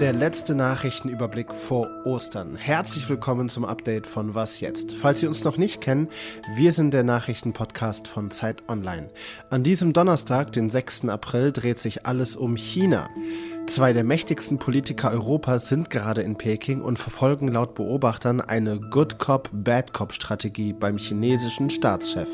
Der letzte Nachrichtenüberblick vor Ostern. Herzlich willkommen zum Update von Was jetzt. Falls Sie uns noch nicht kennen, wir sind der Nachrichtenpodcast von Zeit Online. An diesem Donnerstag, den 6. April, dreht sich alles um China. Zwei der mächtigsten Politiker Europas sind gerade in Peking und verfolgen laut Beobachtern eine Good Cop, Bad Cop Strategie beim chinesischen Staatschef.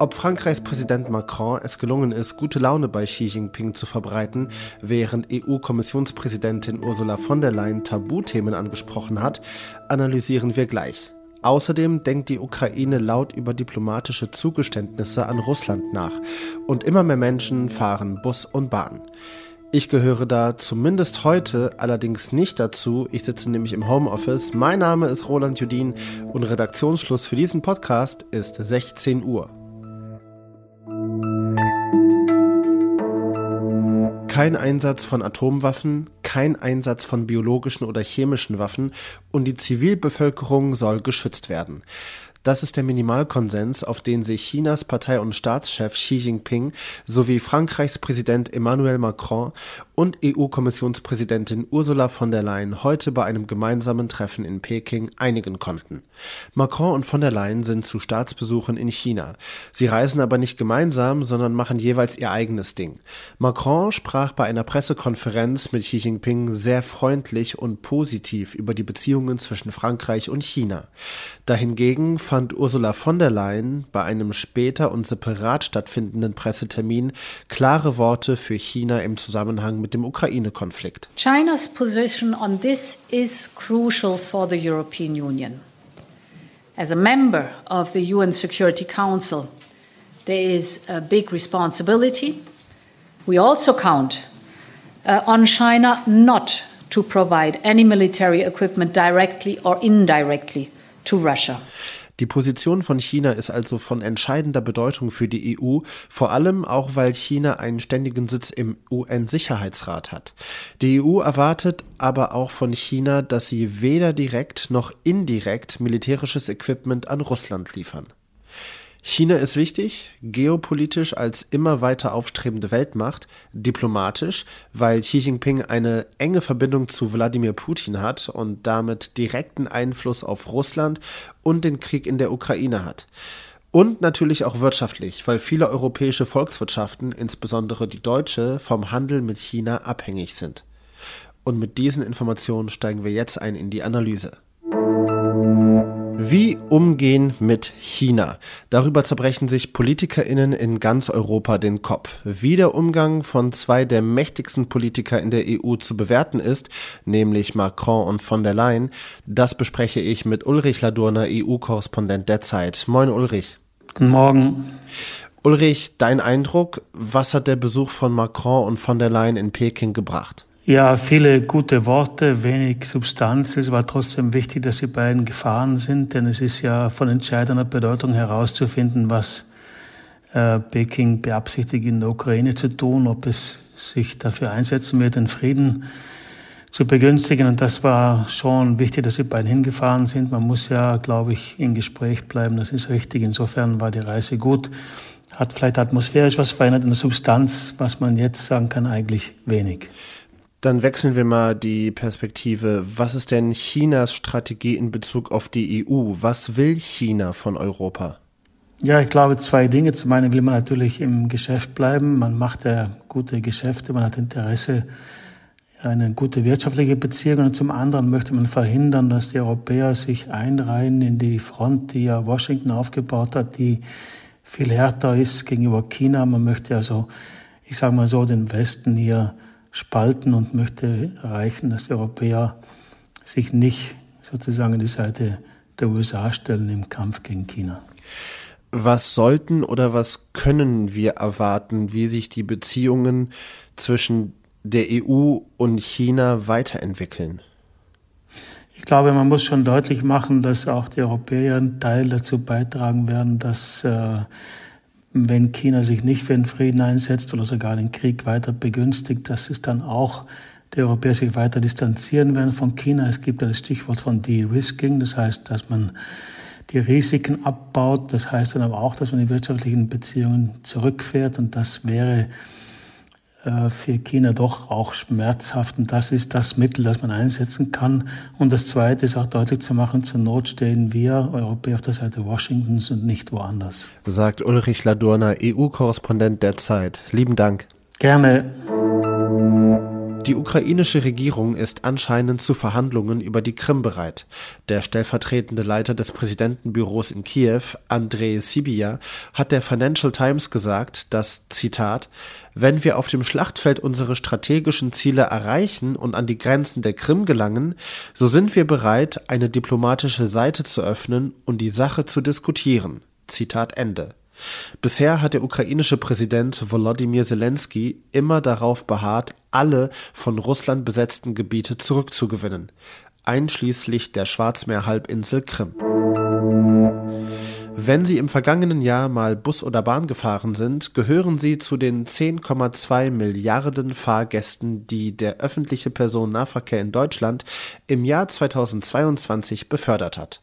Ob Frankreichs Präsident Macron es gelungen ist, gute Laune bei Xi Jinping zu verbreiten, während EU-Kommissionspräsidentin Ursula von der Leyen Tabuthemen angesprochen hat, analysieren wir gleich. Außerdem denkt die Ukraine laut über diplomatische Zugeständnisse an Russland nach und immer mehr Menschen fahren Bus und Bahn. Ich gehöre da zumindest heute allerdings nicht dazu. Ich sitze nämlich im Homeoffice. Mein Name ist Roland Judin und Redaktionsschluss für diesen Podcast ist 16 Uhr. Kein Einsatz von Atomwaffen, kein Einsatz von biologischen oder chemischen Waffen und die Zivilbevölkerung soll geschützt werden. Das ist der Minimalkonsens, auf den sich Chinas Partei- und Staatschef Xi Jinping sowie Frankreichs Präsident Emmanuel Macron und EU-Kommissionspräsidentin Ursula von der Leyen heute bei einem gemeinsamen Treffen in Peking einigen konnten. Macron und von der Leyen sind zu Staatsbesuchen in China. Sie reisen aber nicht gemeinsam, sondern machen jeweils ihr eigenes Ding. Macron sprach bei einer Pressekonferenz mit Xi Jinping sehr freundlich und positiv über die Beziehungen zwischen Frankreich und China. Dahingegen fand Ursula von der Leyen bei einem später und separat stattfindenden Pressetermin klare Worte für China im Zusammenhang mit dem Ukraine-Konflikt. China's position on this is crucial for the European Union. As a member of the UN Security Council, there is a big responsibility. We also count uh, on China not to provide any military equipment directly or indirectly to Russia. Die Position von China ist also von entscheidender Bedeutung für die EU, vor allem auch weil China einen ständigen Sitz im UN-Sicherheitsrat hat. Die EU erwartet aber auch von China, dass sie weder direkt noch indirekt militärisches Equipment an Russland liefern. China ist wichtig, geopolitisch als immer weiter aufstrebende Weltmacht, diplomatisch, weil Xi Jinping eine enge Verbindung zu Wladimir Putin hat und damit direkten Einfluss auf Russland und den Krieg in der Ukraine hat. Und natürlich auch wirtschaftlich, weil viele europäische Volkswirtschaften, insbesondere die deutsche, vom Handel mit China abhängig sind. Und mit diesen Informationen steigen wir jetzt ein in die Analyse. Wie umgehen mit China? Darüber zerbrechen sich PolitikerInnen in ganz Europa den Kopf. Wie der Umgang von zwei der mächtigsten Politiker in der EU zu bewerten ist, nämlich Macron und von der Leyen, das bespreche ich mit Ulrich Ladurner, EU-Korrespondent der Zeit. Moin Ulrich. Guten Morgen. Ulrich, dein Eindruck, was hat der Besuch von Macron und von der Leyen in Peking gebracht? Ja, viele gute Worte, wenig Substanz. Es war trotzdem wichtig, dass die beiden gefahren sind, denn es ist ja von entscheidender Bedeutung herauszufinden, was äh, Peking beabsichtigt in der Ukraine zu tun, ob es sich dafür einsetzen wird, den Frieden zu begünstigen. Und das war schon wichtig, dass die beiden hingefahren sind. Man muss ja, glaube ich, in Gespräch bleiben. Das ist richtig. Insofern war die Reise gut. Hat vielleicht atmosphärisch was verändert in der Substanz, was man jetzt sagen kann, eigentlich wenig. Dann wechseln wir mal die Perspektive. Was ist denn Chinas Strategie in Bezug auf die EU? Was will China von Europa? Ja, ich glaube zwei Dinge. Zum einen will man natürlich im Geschäft bleiben. Man macht ja gute Geschäfte, man hat Interesse eine gute wirtschaftliche Beziehung und zum anderen möchte man verhindern, dass die Europäer sich einreihen in die Front, die ja Washington aufgebaut hat, die viel härter ist gegenüber China. Man möchte also, ich sage mal so, den Westen hier spalten und möchte erreichen, dass die Europäer sich nicht sozusagen an die Seite der USA stellen im Kampf gegen China. Was sollten oder was können wir erwarten, wie sich die Beziehungen zwischen der EU und China weiterentwickeln? Ich glaube, man muss schon deutlich machen, dass auch die Europäer einen Teil dazu beitragen werden, dass äh, wenn China sich nicht für den Frieden einsetzt oder sogar den Krieg weiter begünstigt, dass es dann auch die Europäer sich weiter distanzieren werden von China. Es gibt ja das Stichwort von De-Risking, das heißt, dass man die Risiken abbaut. Das heißt dann aber auch, dass man die wirtschaftlichen Beziehungen zurückfährt und das wäre für China doch auch schmerzhaft und das ist das Mittel, das man einsetzen kann. Und das Zweite ist auch deutlich zu machen, zur Not stehen wir Europäer auf der Seite Washingtons und nicht woanders. Sagt Ulrich Ladurner, EU-Korrespondent der Zeit. Lieben Dank. Gerne. Die ukrainische Regierung ist anscheinend zu Verhandlungen über die Krim bereit. Der stellvertretende Leiter des Präsidentenbüros in Kiew, Andrei Sibia, hat der Financial Times gesagt, dass, Zitat, wenn wir auf dem Schlachtfeld unsere strategischen Ziele erreichen und an die Grenzen der Krim gelangen, so sind wir bereit, eine diplomatische Seite zu öffnen und die Sache zu diskutieren. Zitat Ende. Bisher hat der ukrainische Präsident Volodymyr Zelensky immer darauf beharrt, alle von Russland besetzten Gebiete zurückzugewinnen, einschließlich der Schwarzmeerhalbinsel Krim. Wenn Sie im vergangenen Jahr mal Bus oder Bahn gefahren sind, gehören Sie zu den 10,2 Milliarden Fahrgästen, die der öffentliche Personennahverkehr in Deutschland im Jahr 2022 befördert hat.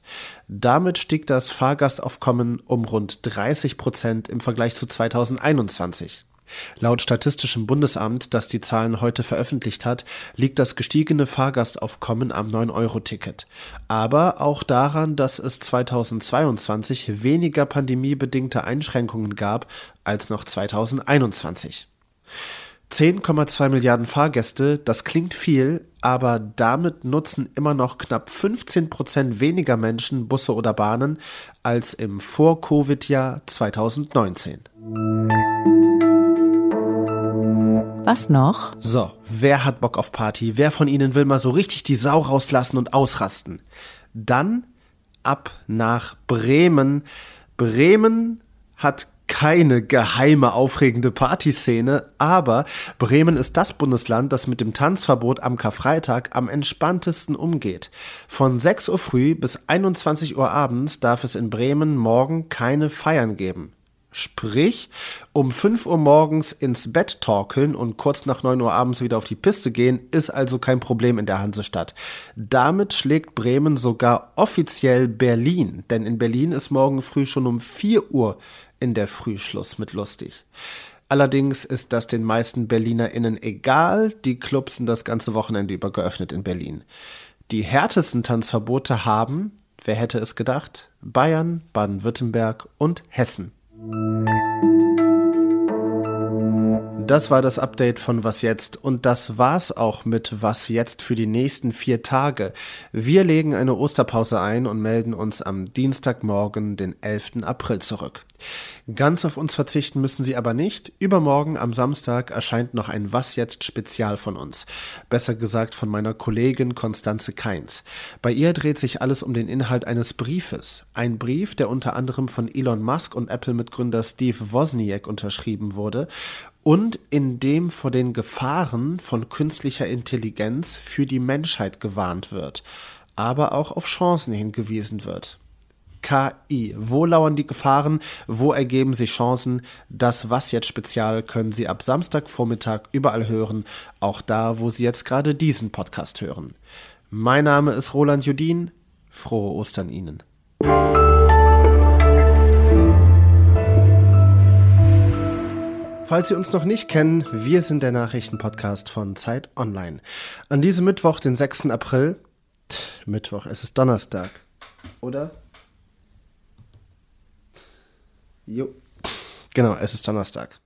Damit stieg das Fahrgastaufkommen um rund 30 Prozent im Vergleich zu 2021. Laut Statistischem Bundesamt, das die Zahlen heute veröffentlicht hat, liegt das gestiegene Fahrgastaufkommen am 9-Euro-Ticket. Aber auch daran, dass es 2022 weniger pandemiebedingte Einschränkungen gab als noch 2021. 10,2 Milliarden Fahrgäste, das klingt viel, aber damit nutzen immer noch knapp 15 Prozent weniger Menschen Busse oder Bahnen als im Vor-Covid-Jahr 2019. Was noch? So, wer hat Bock auf Party? Wer von Ihnen will mal so richtig die Sau rauslassen und ausrasten? Dann ab nach Bremen. Bremen hat keine geheime, aufregende Partyszene, aber Bremen ist das Bundesland, das mit dem Tanzverbot am Karfreitag am entspanntesten umgeht. Von 6 Uhr früh bis 21 Uhr abends darf es in Bremen morgen keine Feiern geben. Sprich, um 5 Uhr morgens ins Bett torkeln und kurz nach 9 Uhr abends wieder auf die Piste gehen, ist also kein Problem in der Hansestadt. Damit schlägt Bremen sogar offiziell Berlin, denn in Berlin ist morgen früh schon um 4 Uhr in der Frühschluss mit lustig. Allerdings ist das den meisten BerlinerInnen egal, die Clubs sind das ganze Wochenende über geöffnet in Berlin. Die härtesten Tanzverbote haben, wer hätte es gedacht, Bayern, Baden-Württemberg und Hessen. Música Das war das Update von Was jetzt und das war's auch mit Was jetzt für die nächsten vier Tage. Wir legen eine Osterpause ein und melden uns am Dienstagmorgen, den 11. April zurück. Ganz auf uns verzichten müssen Sie aber nicht. Übermorgen am Samstag erscheint noch ein Was jetzt Spezial von uns. Besser gesagt von meiner Kollegin Konstanze Keins. Bei ihr dreht sich alles um den Inhalt eines Briefes. Ein Brief, der unter anderem von Elon Musk und Apple-Mitgründer Steve Wozniak unterschrieben wurde und in dem vor den Gefahren von künstlicher Intelligenz für die Menschheit gewarnt wird, aber auch auf Chancen hingewiesen wird. KI. Wo lauern die Gefahren? Wo ergeben sich Chancen? Das Was jetzt Spezial können Sie ab Samstagvormittag überall hören, auch da, wo Sie jetzt gerade diesen Podcast hören. Mein Name ist Roland Judin. Frohe Ostern Ihnen. Falls Sie uns noch nicht kennen, wir sind der Nachrichtenpodcast von Zeit Online. An diesem Mittwoch, den 6. April, Mittwoch, es ist Donnerstag, oder? Jo. Genau, es ist Donnerstag.